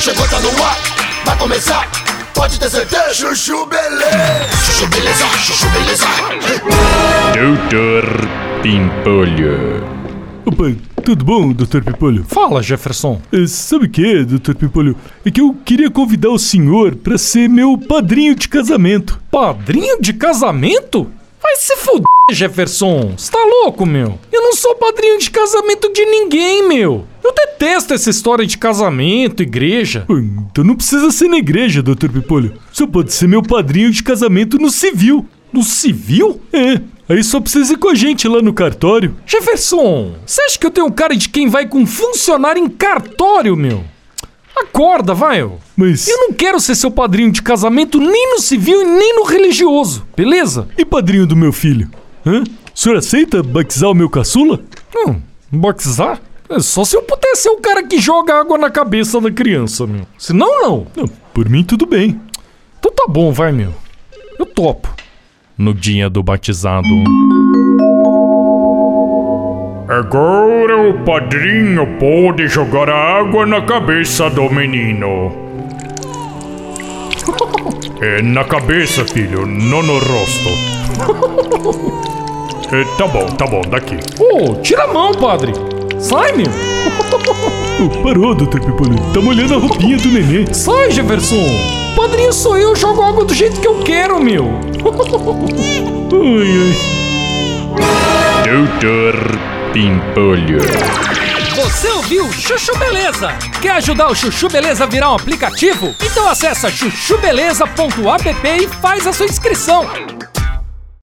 chegou, tá no ar, vai começar, pode ter certeza. Chuchu beleza, chuchu beleza, chuchu beleza. Doutor Pimpolho. Opa, tudo bom, Dr. Pimpolho? Fala, Jefferson. É, sabe o que é, Dr. Pimpolho? É que eu queria convidar o senhor pra ser meu padrinho de casamento. Padrinho de casamento? Vai se fuder, Jefferson. Você tá louco, meu? Eu não sou padrinho de casamento de ninguém, meu. Eu detesto essa história de casamento, igreja. Então não precisa ser na igreja, Dr. Pimpolho. Só pode ser meu padrinho de casamento no civil. No civil? É, aí só precisa ir com a gente lá no cartório. Jefferson, você acha que eu tenho cara de quem vai com funcionário em cartório, meu? Acorda, vai, eu. Mas. Eu não quero ser seu padrinho de casamento nem no civil e nem no religioso, beleza? E padrinho do meu filho? Hã? O senhor aceita batizar o meu caçula? Hum, batizar? É só se eu pudesse ser o cara que joga água na cabeça da criança, meu. Se não, não. Por mim tudo bem. Então tá bom, vai, meu. Eu topo. No dia do batizado. Agora o padrinho pode jogar água na cabeça do menino. É na cabeça, filho, não no rosto. É, tá bom, tá bom, daqui. Ô, tira a mão, padre. Sai, meu. Parou, Dr. Pimpolho. Tá molhando a roupinha do nenê. Sai, Jefferson. Padrinho sou eu, jogo água do jeito que eu quero, meu. Ai, ai. Doutor Pimpolho. Você ouviu Chuchu Beleza? Quer ajudar o Chuchu Beleza a virar um aplicativo? Então acessa chuchubeleza.app e faz a sua inscrição.